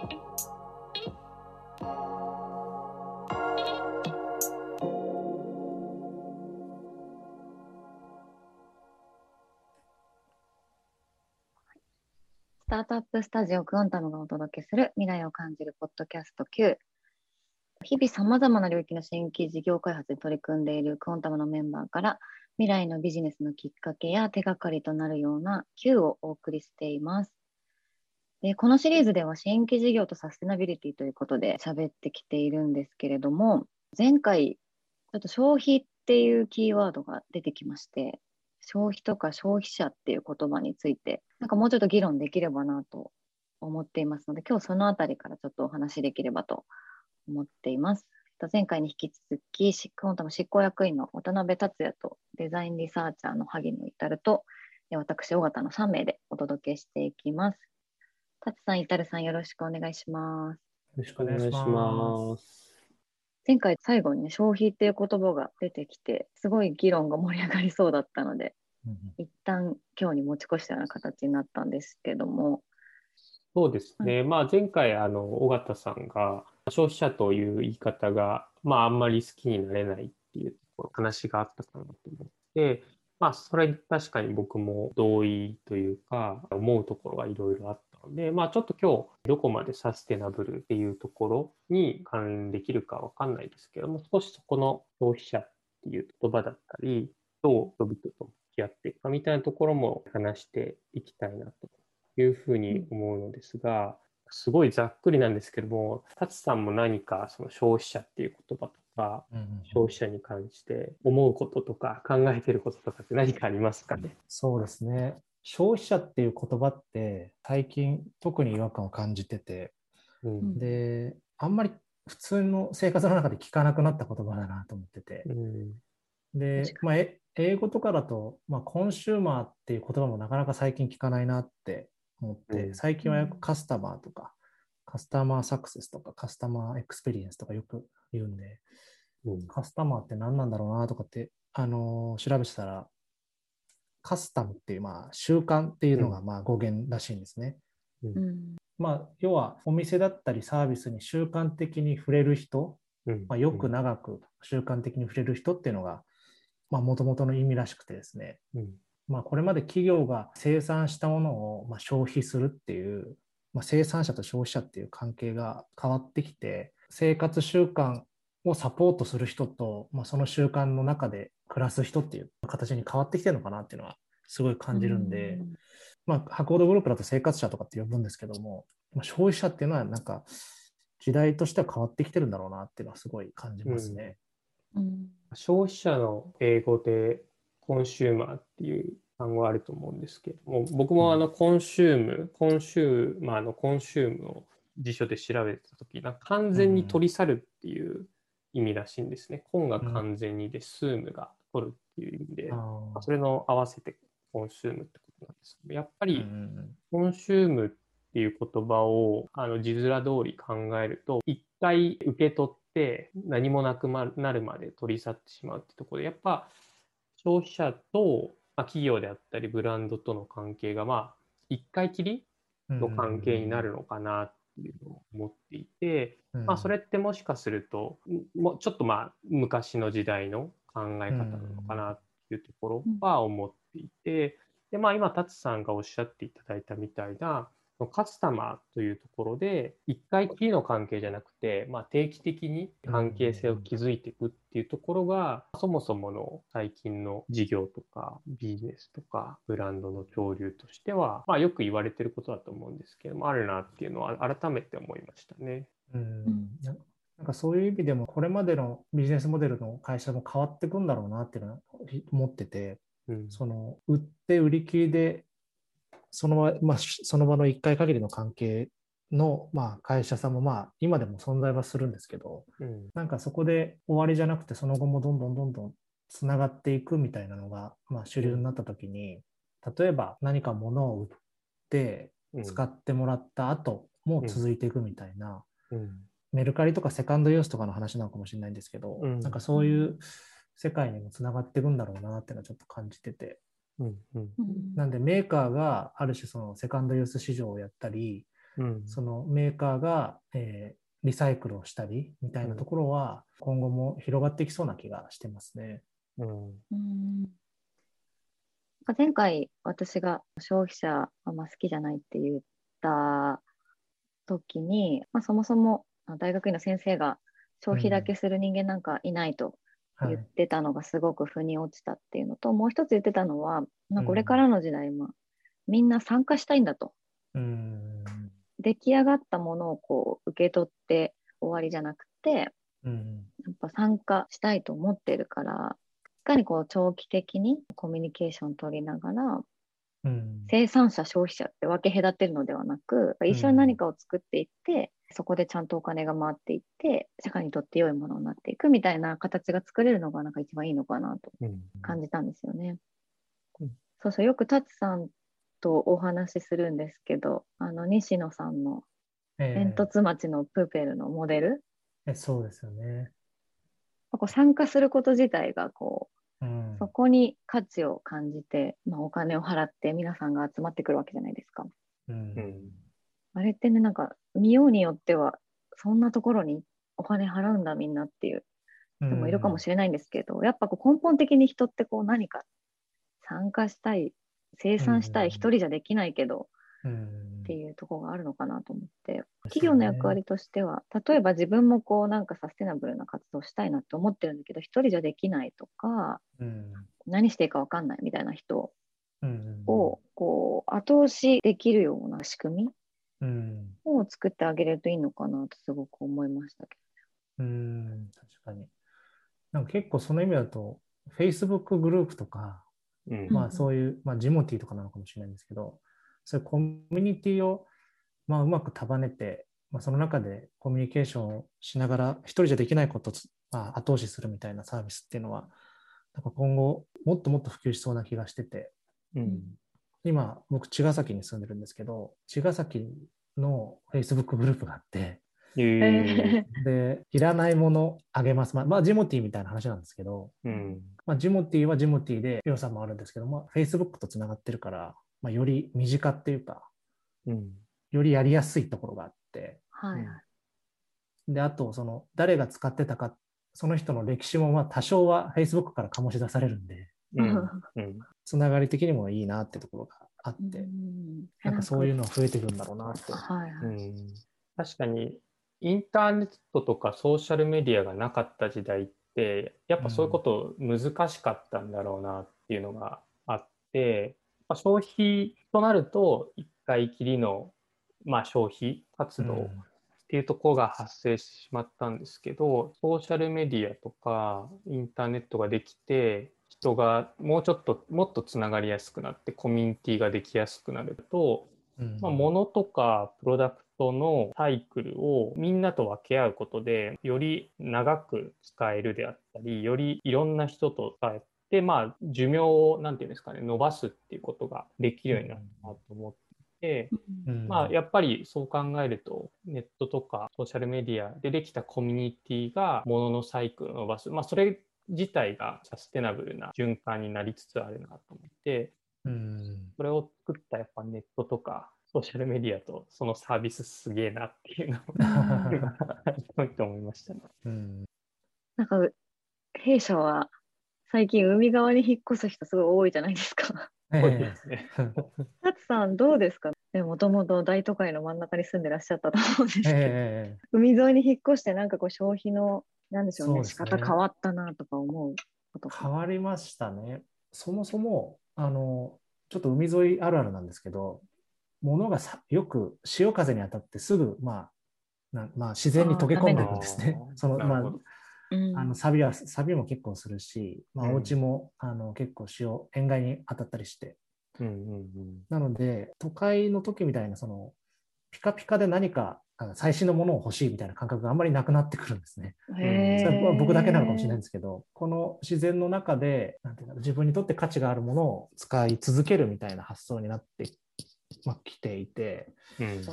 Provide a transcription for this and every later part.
スタートアップスタジオクオンタムがお届けする未来を感じるポッドキャスト Q。日々さまざまな領域の新規事業開発に取り組んでいるクオンタムのメンバーから未来のビジネスのきっかけや手がかりとなるような Q をお送りしています。でこのシリーズでは新規事業とサステナビリティということで喋ってきているんですけれども前回ちょっと消費っていうキーワードが出てきまして消費とか消費者っていう言葉についてなんかもうちょっと議論できればなと思っていますので今日そのあたりからちょっとお話しできればと思っています。前回に引き続き、クオンタム執行役員の渡辺達也とデザインリサーチャーの萩野至ると私、尾形の3名でお届けしていきます。達さん、至さん、よろしくお願いします。よろしくお願いします。前回最後にね、消費っていう言葉が出てきて、すごい議論が盛り上がりそうだったので、うん、一旦今日に持ち越したような形になったんですけども。そうですね、まあ、前回、あの尾形さんが消費者という言い方が、まあ、あんまり好きになれないっていう話があったかなと思って、まあ、それに確かに僕も同意というか、思うところがいろいろあったので、まあ、ちょっと今日、どこまでサステナブルっていうところに関連できるかわかんないですけども、少しそこの消費者っていう言葉だったり、どう人々と向き合っていくかみたいなところも話していきたいなというふうに思うのですが、すごいざっくりなんですけども、達さんも何かその消費者っていう言葉とか、消費者に関して思うこととか考えてることとかって何かありますかね？そうですね。消費者っていう言葉って最近特に違和感を感じてて、うん、で、あんまり普通の生活の中で聞かなくなった言葉だなと思ってて、うん、で、まあ、英語とかだと、まあ、コンシューマーっていう言葉もなかなか最近聞かないなって思って、最近はよくカスタマーとか、カスタマーサクセスとか、カスタマーエクスペリエンスとかよく言うんで、うん、カスタマーって何なんだろうなとかって、あのー、調べてたら、カスタムっていう、まあ、習慣っていうのがまあ語源らしいんですね。うん、まあ、要はお店だったりサービスに習慣的に触れる人、うん、まあ、よく長く習慣的に触れる人っていうのがもともとの意味らしくてですね、まあ、これまで企業が生産したものをま消費するっていう、まあ、生産者と消費者っていう関係が変わってきて生活習慣をサポートする人と、まあ、その習慣の中で暮らす人っていう形に変わってきてるのかなっていうのはすごい感じるんで、ん。まあ、博報グループだと生活者とかって呼ぶんですけども、まあ、消費者っていうのはなんか時代としては変わってきてるんだろうなっていうのはすごい感じますね。うん、消費者の英語でコンシューマーっていう単語あると思うんですけども、僕もあのコンシューム、コンシューマーのコンシュームを辞書で調べたとき、完全に取り去るっていう意味らしいんですね。コンが完全にで、スームが取るっていう意味で、それの合わせてコンシュームってことなんですけど、やっぱりコンシュームっていう言葉をあの字面通り考えると、一回受け取って何もなくなるまで取り去ってしまうってところで、やっぱ消費者と、まあ、企業であったりブランドとの関係が、まあ、一回きりの関係になるのかなっていうのを思っていて、まあ、それってもしかすると、もうちょっとまあ昔の時代の考え方なのかなっていうところは思っていて、でまあ、今、達さんがおっしゃっていただいたみたいな、カスタマーというところで、1回きりの関係じゃなくて、まあ、定期的に関係性を築いていくっていうところが、そもそもの最近の事業とかビジネスとかブランドの潮流としては、まあ、よく言われてることだと思うんですけども、あるなっていうのは改めて思いましたね。うんなんかそういう意味でも、これまでのビジネスモデルの会社も変わっていくんだろうなっていうのは思ってて、うん、その売って売り切りでその場,、まあ、その場の1回限りの関係の、まあ、会社さんも、まあ、今でも存在はするんですけど、うん、なんかそこで終わりじゃなくて、その後もどんどんどんどんつながっていくみたいなのが、まあ、主流になった時に、例えば何か物を売って使ってもらった後も続いていくみたいな、うんうん、メルカリとかセカンドユースとかの話なのかもしれないんですけど、なんかそういう世界にもつながっていくんだろうなっていうのはちょっと感じてて、うんうん、なんでメーカーがある種そのセカンドユース市場をやったりうん。そのメーカーが、えーリサイクルをしたりみたいなところは今後も広がっていきそうな気がしてますね。うん。うん。前回私が消費者あんま好きじゃないって言った時に、まあ、そもそもあ大学院の先生が消費だけする人間なんかいないとはい。言ってたのがすごく腑に落ちたっていうのと、もう一つ言ってたのは、まあ、うんこれからの時代、まあみんな参加したいんだと。うん。出来上がったものをこう受け取って終わりじゃなくて、うん。やっぱ参加したいと思ってるから、いかにこう長期的にコミュニケーション取りながら、うん生産者、消費者って分け隔てるのではなく、一緒に何かを作っていって、そこでちゃんとお金が回っていって、社会にとって良いものになっていくみたいな形が作れるのがなんか一番いいのかなとうん感じたんですよね。うんそうそう、よくタツさんとお話しするんですけど、あの西野さんのえー煙突町のプーペルのモデル、えそうですよね。こう参加すること自体がこううん。そこに価値を感じて、まあ、お金を払って皆さんが集まってくるわけじゃないですか。うん。うんあれってね、なんか見ようによっては、そんなところにお金払うんだみんなっていう人もいるかもしれないんですけど、やっぱこう根本的に人ってこう何か参加したい、生産したい、うん。一人じゃできないけどうんっていうところがあるのかなと思って、企業の役割としては、例えば自分もこうなんかサステナブルな活動したいなって思ってるんだけど、一人じゃできないとか、うん。何していいか分かんないみたいな人うんをこう後押しできるような仕組みうん。を作ってあげれるといいのかなとすごく思いましたけうん確かに。なんか結構その意味だと、Facebook グループとか、うん。まあそういう、まあ、ジモティーとかなのかもしれないんですけど、そういうコミュニティを、まあ、うまく束ねて、まあ、その中でコミュニケーションをしながら、一人じゃできないことをつ、まあ、後押しするみたいなサービスっていうのは、なんか今後、もっともっと普及しそうな気がしてて、うん。今、僕、茅ヶ崎に住んでるんですけど、茅ヶ崎の Facebook グループがあって、ええー。で、いらないものあげます。まあ、まあ、ジモティーみたいな話なんですけど、うん。まあ、ジモティーはジモティーで良さもあるんですけども、Facebook とつながってるから、まあ、より身近っていうか、うん。よりやりやすいところがあって、はい、で、あと、その、誰が使ってたか、その人の歴史もまあ多少は Facebook から醸し出されるんで、うん。うん。つながり的にもいいなってところがあって、うん。なんかそういうの増えてくるんだろうなって。はいはい、うん。確かにインターネットとかソーシャルメディアがなかった時代ってやっぱそういうこと難しかったんだろうなっていうのがあって、まあ、消費となると一回きりの、まあ、消費活動っていうところが発生してしまったんですけど、ソーシャルメディアとかインターネットができて人がもうちょっともっとつながりやすくなってコミュニティができやすくなるとうん。まあ、物とかプロダクトのサイクルをみんなと分け合うことでより長く使えるであったりよりいろんな人と使えて、まあ、寿命をなんていうんですかね伸ばすっていうことができるようになったなと思って。うん。まあ、やっぱりそう考えるとネットとかソーシャルメディアでできたコミュニティが物のサイクルを伸ばす、まあ、それ自体がサステナブルな循環になりつつあるなと思って。うん。それを作ったやっぱネットとかソーシャルメディアとそのサービスすげえなっていうのを 思いましたね。うん。なんか弊社は最近海側に引っ越す人すごい多いじゃないですか。え多いですね。タツさんどうですか？もともと大都会の真ん中に住んでらっしゃったと思うんですけど、ええ海沿いに引っ越してなんかこう消費のなんでしょうねそうね。仕方変わったなとか思うこと変わりましたね。そもそも、あの、ちょっと海沿いあるあるなんですけど、物がさよく潮風に当たってすぐ、まあ、なまあ、自然に溶け込んでいくんですね。そのまなるほどうんあ、あの錆びは錆びも結構するし、まあ、うんお家も、あの結構潮、塩害に当たったりして。うんうんなので、都会の時みたいな、その、ピカピカで何かあの最新のものを欲しいみたいな感覚があんまりなくなってくるんですね。へそれは僕だけなのかもしれないんい。ですけど、この自然の中で、なんていうか自分にとって価値があるものを使い続けるみたいな発想になってまあ、きていて、うん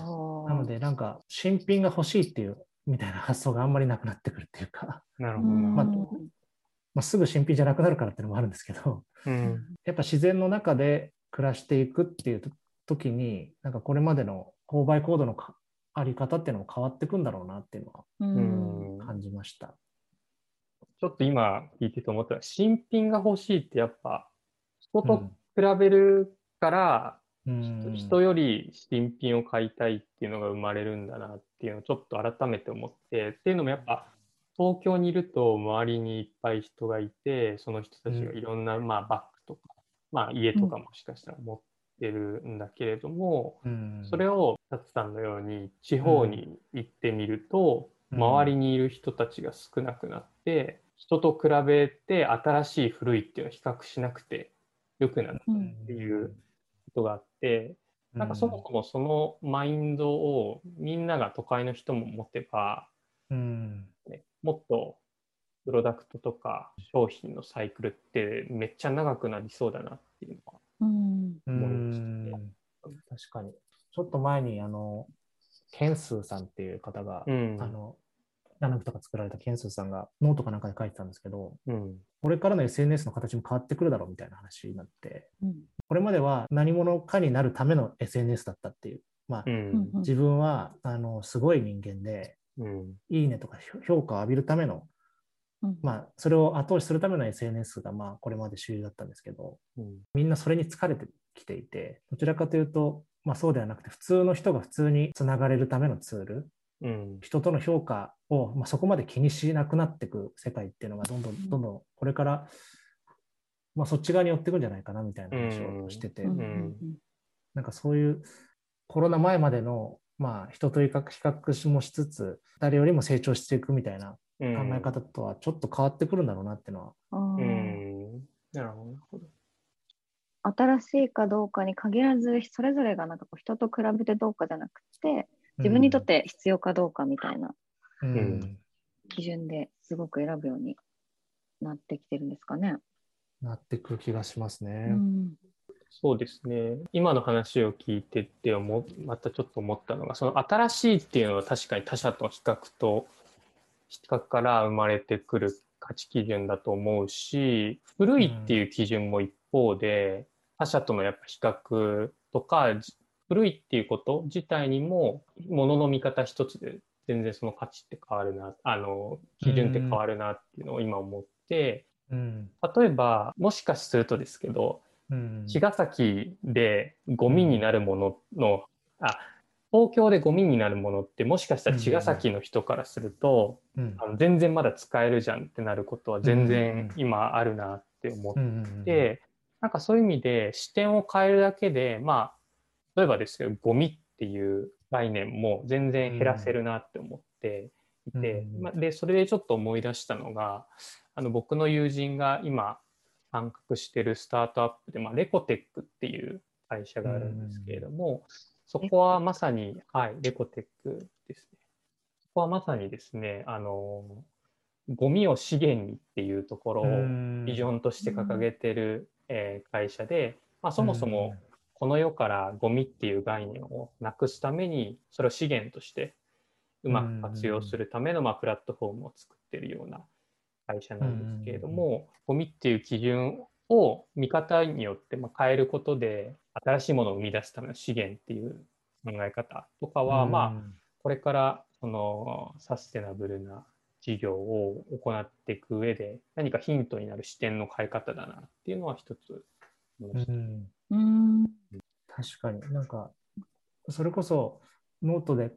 なので、なんか、新品が欲しいっていう、みたいな発想があんまりなくなってくるっていうか、なるほど。まあまあ、すぐ新品じゃなくなるからっていうのもあるんですけど、うん。やっぱ自然の中で暮らしていくっていう時に、なんかこれまでの購買行動のかあり方っていうのも変わってくんだろうなっていうのはうん。感じました。ちょっと今聞いてて思ったら、新品が欲しいってやっぱ、人とうん。比べるから、うん人より新品を買いたいっていうのが生まれるんだなっていうのをちょっと改めて思って、っていうのもやっぱ、東京にいると周りにいっぱい人がいて、その人たちがいろんな、まあ、バッグとか、まあ、家とかもしかしたら持ってるんだけれども、うん。それを、タツさんのように地方に行ってみると、うん。周りにいる人たちが少なくなって、人と比べて新しい古いっていうのを比較しなくてよくなったうんっていうことがあって、なんかそもそもそのマインドをみんなが都会の人も持てば、うん。ね、もっとプロダクトとか商品のサイクルってめっちゃ長くなりそうだなっていうのはうん。う思いましたね。ん。確かに。ちょっと前に、あの、ケンスーさんっていう方が、うん。あの、ナナピとか作られたケンスーさんがノートかなんかで書いてたんですけど、うん。これからの SNS の形も変わってくるだろうみたいな話になって、うん。これまでは何者かになるための SNS だったっていう。まあ、うんうん自分は、あの、すごい人間で、うん。いいねとか評価を浴びるための、うん。まあ、それを後押しするための SNS が、まあ、これまで主流だったんですけど、うん。みんなそれに疲れてきていて、どちらかというと、まあそうではなくて、普通の人が普通につながれるためのツール、うん。人との評価を、まあ、そこまで気にしなくなっていく世界っていうのが、どんどんどんどんこれから、まあそっち側に寄っていくんじゃないかなみたいな話をしてて、うん。んなんかそういうコロナ前までの、まあ人と比較比較もしつつ、誰よりも成長していくみたいなうん。考え方とはちょっと変わってくるんだろうなっていうのは、あうーん。なるほどなるほど。新しいかどうかに限らず、それぞれがなんかこう人と比べてどうかじゃなくて、自分にとって必要かどうかみたいな基準ですごく選ぶようになってきてるんですかね。なってくる気がしますうね。んそうですね。今の話を聞いてて思またちょっと思ったのが、その新しいっていうのは確かに他者と比較と、比較から生まれてくる価値基準だと思うし、古いっていう基準も一方で、他者とのやっぱ比較とか、じ古いっていうこと自体にも、ものの見方一つで全然その価値って変わるな、あの、基準って変わるなっていうのを今思って、うん。例えば、もしかするとですけど、うん。茅ヶ崎でゴミになるものの、あ東京でゴミになるものってもしかしたら茅ヶ崎の人からすると、うん。あの全然まだ使えるじゃんってなることは全うん然今あるなって思っうんて、なんかそういう意味で視点を変えるだけでまあ例えばですけどゴミっていう概念も全然減らせるなって思っていて、うん。まあでそれでちょっと思い出したのがあの僕の友人が今参画してるスタートアップで、まあ、レコテックっていう会社があるんですけれども、そこはまさに、はい、レコテックですね。そこはまさにですね、あの、ゴミを資源にっていうところをビジョンとして掲げてる、えー会社で、まあ、そもそもこの世からゴミっていう概念をなくすために、それを資源としてうまく活用するための、まあ、プラットフォームを作ってるような会社なんですけれども、ゴミっていう基準を見方によってまあ変えることで、新しいものを生み出すための資源っていう考え方とかは、まあ、これからそのサステナブルな事業を行っていく上で、何かヒントになる視点の変え方だなっていうのは一つ思いました。うんうん。確かに。なんかそれこそノートで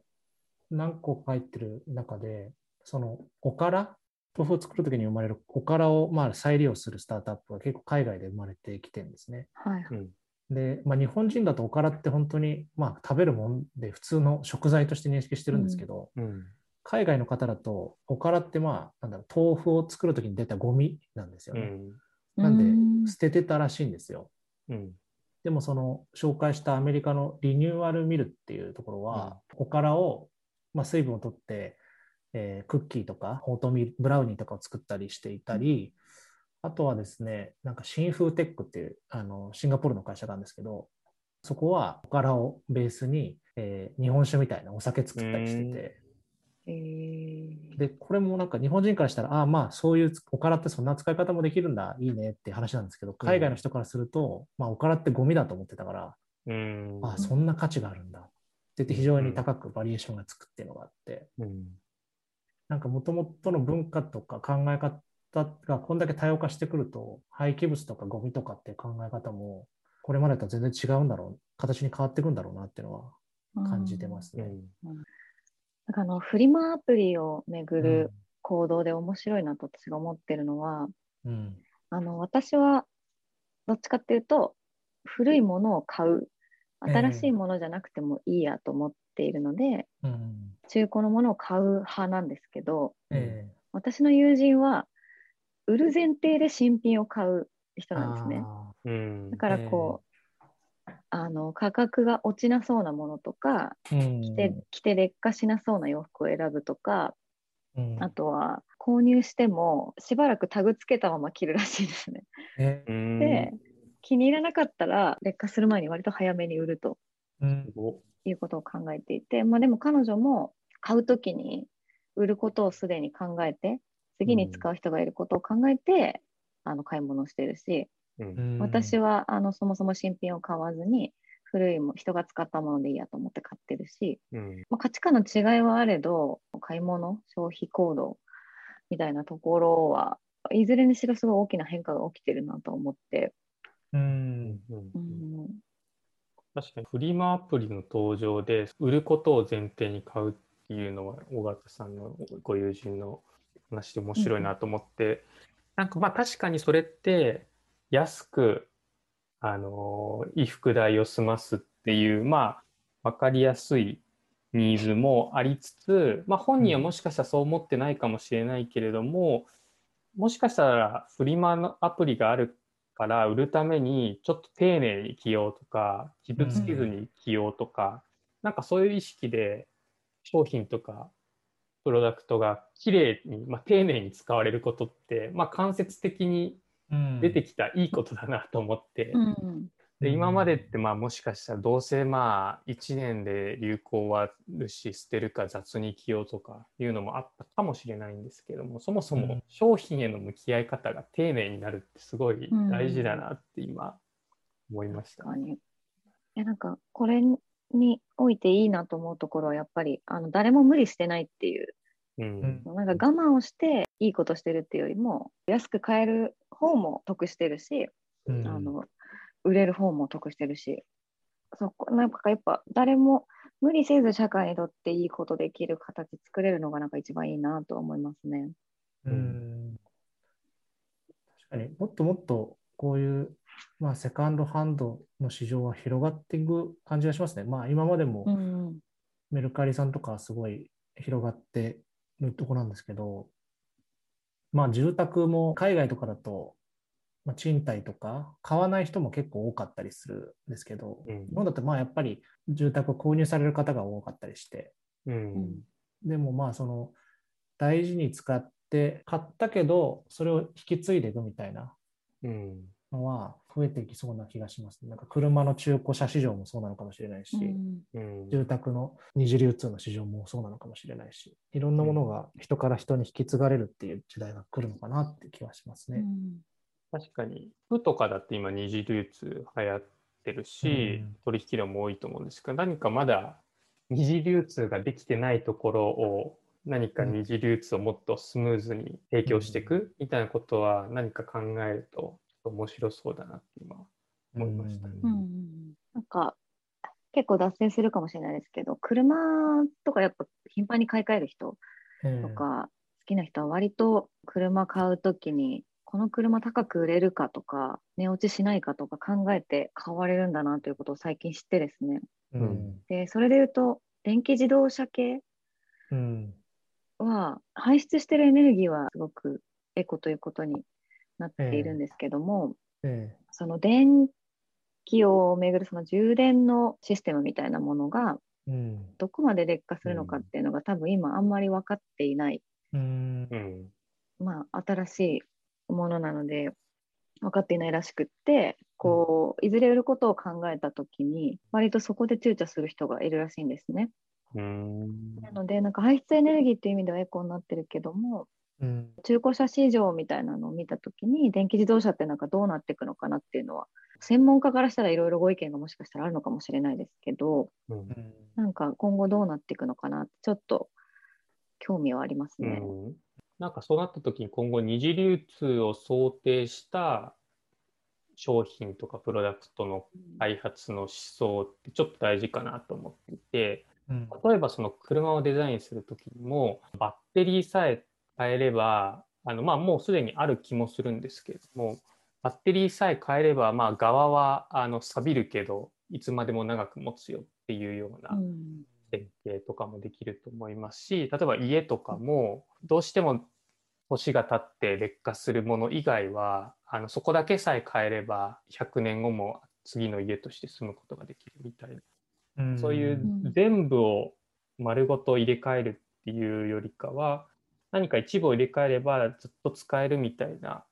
なんか書いてる中でそのおから？豆腐を作るときに生まれるおからをまあ再利用するスタートアップが結構海外で生まれてきてるんですね。はい。うん。で、まあ、日本人だとおからって本当にまあ食べるもんで普通の食材として認識してるんですけど、うん。海外の方だとおからってまあなんだろう豆腐を作るときに出たゴミなんですよね。うん。なんうで捨ててたらしいんですよ。うんでもその紹介したアメリカのリニューアルミルっていうところは、おからを、まあ、水分を取って、えークッキーとかオートミールブラウニーとかを作ったりしていたり、あとはですね、なんかシンフーテックっていうあのシンガポールの会社なんですけど、そこはおからをベースに、えー日本酒みたいなお酒作ったりしてて、えーで、これもなんか日本人からしたら、ああ、まあそういうおからってそんな使い方もできるんだ、いいねって話なんですけど、海外の人からすると、まあおからってゴミだと思ってたから、うん。あそんな価値があるんだ。っ言って非常に高くバリエーションがつくっていうのがあって、うん。なんかもともとの文化とか考え方がこんだけ多様化してくると、廃棄物とかゴミとかっていう考え方も、これまでとは全然違うんだろう、形に変わっていくんだろうなっていうのは感じてますね。なんかあのフリマアプリをめぐる行動で面白いなと私が思ってるのは、うん。あの私はどっちかっていうと古いものを買うええ新しいものじゃなくてもいいやと思っているので、うん。中古のものを買う派なんですけどええ私の友人は売る前提で新品を買う人なんですね。だからこう、あの価格が落ちなそうなものとかーうん。着て着て劣化しなそうな洋服を選ぶとかうん。あとは購入してもしばらくタグつけたまま着るらしいですね。で気に入らなかったら劣化する前に割と早めに売ると。うん。おいうことを考えていて、まあ、でも彼女も買うときに売ることをすでに考えて次に使う人がいることを考えて、あの買い物をしてるし、うん私は、はあのそもそも新品を買わずに古いも人が使ったものでいいやと思って買ってるし、うん。まあ、価値観の違いはあれど買い物消費行動みたいなところはいずれにしろすごい大きな変化が起きてるなと思って、うん。うん。うん。確かにフリマアプリの登場で売ることを前提に買うっていうのは尾形さんのご友人の話で面白いなと思って、なんかまあ確かにそれって安くあの衣服代を済ますっていうまあ分かりやすいニーズもありつつ、まあ、本人はもしかしたらそう思ってないかもしれないけれども、もしかしたらフリマのアプリがあるから売るためにちょっと丁寧に着ようとか傷つけずに着ようとか、なんかそういう意識で商品とかプロダクトが綺麗に、まあ、丁寧に使われることって、まあ、間接的に出てきたいいことだなと思って、うん。で今までってまあもしかしたらどうせまあ1年で流行はあるし捨てるか雑に着ようとかいうのもあったかもしれないんですけどもそもそうもん。商品への向き合い方が丁寧になるってすごい大事だなって今思いました。確かに。えなんかこれにおいていいなと思うところはやっぱりあの誰も無理してないっていううん。なんか我慢をしていいことしてるっていうよりも安く買える方も得してるし、うん。あの売れる方も得してるしそこなんかやっぱ誰も無理せず社会にとっていいことできる形作れるのがなんか一番いいなと思いますね。うん。確かに。もっともっとこういう、まあ、セカンドハンドの市場は広がっていく感じがしますね。まあ、今までもうん。メルカリさんとかはすごい広がってるとこなんですけど、まあ、住宅も海外とかだと、まあ、賃貸とか買わない人も結構多かったりするんですけど、うん。日本だとまあやっぱり住宅を購入される方が多かったりして、うん。でもまあその大事に使って買ったけどそれを引き継いでいくみたいなうん。のは増えていきそうな気がします。なんか車の中古車市場もそうなのかもしれないし、うん。うん。住宅の二次流通の市場もそうなのかもしれないし、いろんなものが人から人に引き継がれるっていう時代が来るのかなって気がしますね。確かに。服とかだって今二次流通流行ってるし、うん。取引量も多いと思うんですけど何かまだ二次流通ができてないところを何か二次流通をもっとスムーズに提供していくみたいなことは何か考えると面白そうだなって今思いましたね。うんうんなんか結構脱線するかもしれないですけど車とかやっぱ頻繁に買い替える人ええ。とか好きな人は割と車買うときにこの車高く売れるかとか値落ちしないかとか考えて買われるんだなということを最近知ってですね。うん。でそれで言うと電気自動車系うん。は排出してるエネルギーはすごくエコということになっているんですけども、えその電気をめぐるその充電のシステムみたいなものがえうん。どこまで劣化するのかっていうのが多分今あんまり分かっていない、うん。うん。まあ、新しいものなので分かっていないらしくってこういずれ売ることを考えた時に割とそこで躊躇する人がいるらしいんですね。うん。なのでなんか排出エネルギーっていう意味ではエコになってるけどもうん。中古車市場みたいなのを見たときに、電気自動車ってなんかどうなっていくのかなっていうのは、専門家からしたらいろいろご意見がもしかしたらあるのかもしれないですけど、うん。なんか今後どうなっていくのかなって、ちょっと興味はありますね。うん。なんかそうなった時に今後二次流通を想定した商品とかプロダクトの開発の思想ってちょっと大事かなと思っていてうん。例えばその車をデザインする時にもバッテリーさえ変えればあのまあもうすでにある気もするんですけれどもバッテリーさえ変えればまあ側はあの錆びるけどいつまでも長く持つよっていうようなうん。設計とかもできると思いますし例えば家とかもどうしても年が経って劣化するもの以外はあのそこだけさえ変えれば100年後も次の家として住むことができるみたいな、うん。そういううん全部を丸ごと入れ替えるっていうよりかは何か一部を入れ替えればずっと使えるみたいな、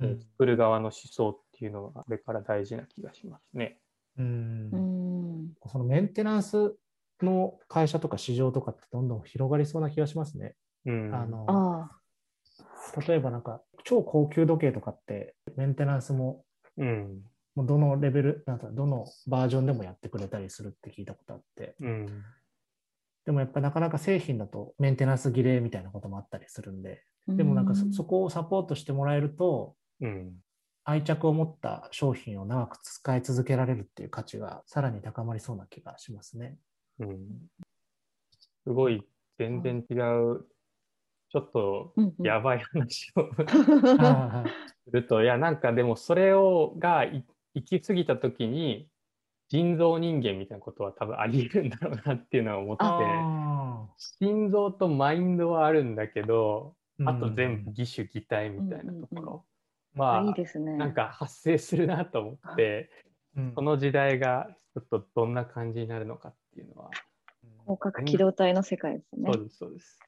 えーうん作る側の思想っていうのがこれから大事な気がしますね。うん。うん。そのメンテナンスの会社とか市場とかってどんどん広がりそうな気がしますね。うん、あのあ。例えばなんか超高級時計とかってメンテナンスもうん。もうどのレベルなんかどのバージョンでもやってくれたりするって聞いたことあって。うんでもやっぱなかなか製品だとメンテナンス儀礼みたいなこともあったりするんであ。でもなんかそこをサポートしてもらえるとうん愛着を持った商品を長く使い続けられるっていう価値がさらに高まりそうな気がしますね。うんすごい全然違う、ちょっとうんうんやばい話を あすると、いや、なんかでもそれをがい行き過ぎた時に、人造人間みたいなことは多分あり得るんだろうなっていうのは思って、あ心臓とマインドはあるんだけど、ーあと全部義手擬態みたいなところ、うんうんうんまあいいですね。なんか発生するなと思って、うんこの時代がちょっとどんな感じになるのかっていうのは、広角機動隊の世界ですねそ。うです、そうです。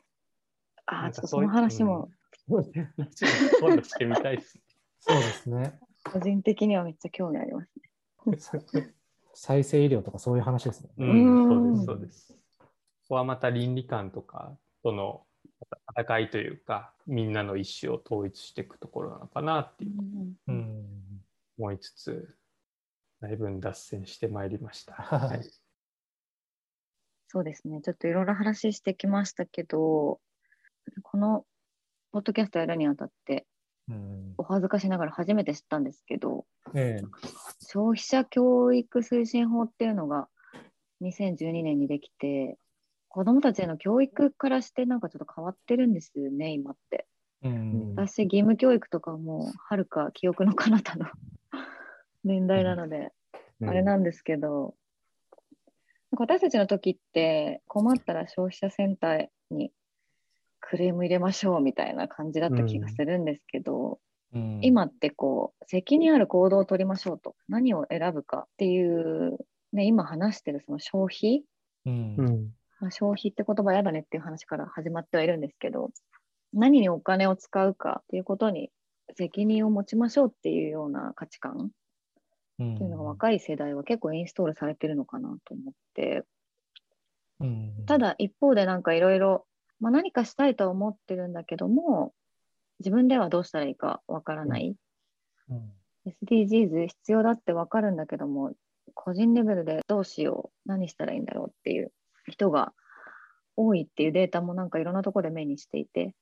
ああ、ちょっとその話もうん、そういう話も今度してみたいです。そうですね。個人的にはめっちゃ興味ありますね。再生医療とかそういう話ですね。うん、うんそうです、そうです。ここはまた倫理観とかとの戦いというか、みんなの意思を統一していくところなのかなっていううんうん。思いつつ、だいぶ脱線してまいりました。ははいい。そうですね。ちょっといろいろ話してきましたけど、このポッドキャストやるにあたって、うんお恥ずかしながら初めて知ったんですけど、ええ。消費者教育推進法っていうのが2012年にできて、子どもたちへの教育からしてなんかちょっと変わってるんですよね、今って。うん。私、義務教育とかもはるか記憶の彼方の 年代なので、あれなんですけど、私たちの時って困ったら消費者センターにクレーム入れましょうみたいな感じだった気がするんですけど、うん。今ってこう責任ある行動を取りましょうと何を選ぶかっていう、ね、今話してるその消費、うん。うん。まあ、消費って言葉やだねっていう話から始まってはいるんですけど何にお金を使うかっていうことに責任を持ちましょうっていうような価値観？うんっていうのが若い世代は結構インストールされてるのかなと思って、うん。ただ一方でなんかいろいろ何かしたいとは思ってるんだけども、自分ではどうしたらいいかわからない。うん SDGs 必要だってわかるんだけども、個人レベルでどうしよう、何したらいいんだろうっていう人が多いっていうデータもなんかいろんなところで目にしていて、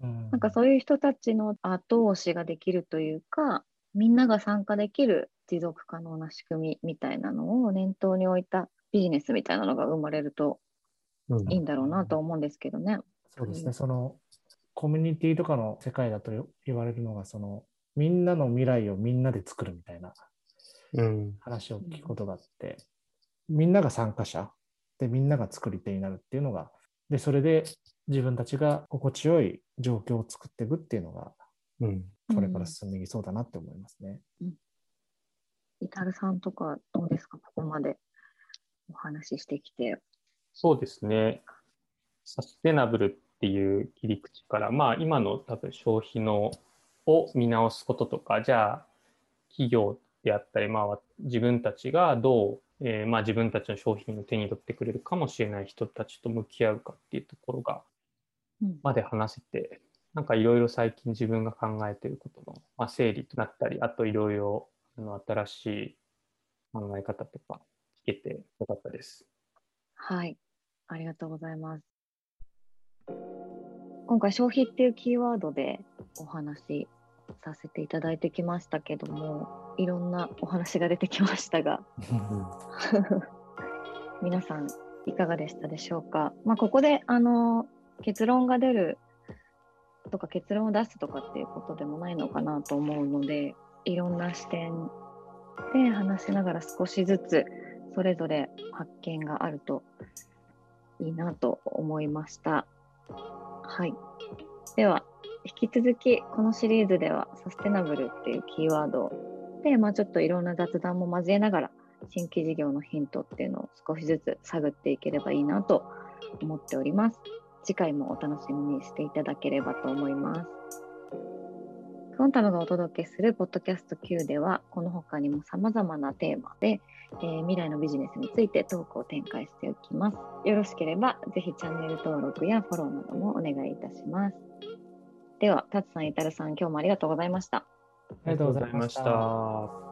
うんなんかそういう人たちの後押しができるというか、みんなが参加できる持続可能な仕組みみたいなのを念頭に置いたビジネスみたいなのが生まれるとうんいいんだろうなと思うんですけどね。そうですね、うんそのコミュニティとかの世界だと言われるのが、そのみんなの未来をみんなで作るみたいなうん。話を聞くことがあって、みんなが参加者でみんなが作り手になるっていうのが、でそれで自分たちが心地よい状況を作っていくっていうのが、うん。これから進んでいきそうだなって思いますね。イタルさんとかどうですか、ここまでお話ししてきて。そうですね。サステナブルっていう切り口から、まあ今の多分消費のを見直すこととか、じゃあ企業であったり、まあ自分たちがどう、えーまあ自分たちの商品を手に取ってくれるかもしれない人たちと向き合うかっていうところが、うんまで話せてなんかいろいろ最近自分が考えていることの、まあ、整理となったり、あといろいろ新しい考え方とか聞けてよかったです。はい、ありがとうございます。今回消費っていうキーワードでお話しさせていただいてきましたけどもいろんなお話が出てきましたが 皆さんいかがでしたでしょうか、まあ、ここであの結論が出るとか結論を出すとかっていうことでもないのかなと思うのでいろんな視点で話しながら少しずつそれぞれ発見があるといいなと思いました。はい。では、引き続きこのシリーズではサステナブルっていうキーワードで、まあ、ちょっといろんな雑談も交えながら新規事業のヒントっていうのを少しずつ探っていければいいなと思っております。次回もお楽しみにしていただければと思います。クオンタムがお届けするポッドキャスト Q では、この他にも様々なテーマで、えー、未来のビジネスについてトークを展開しておきます。よろしければ、ぜひチャンネル登録やフォローなどもお願いいたします。では、タツさん、イタルさん、今日もありがとうございました。ありがとうございました。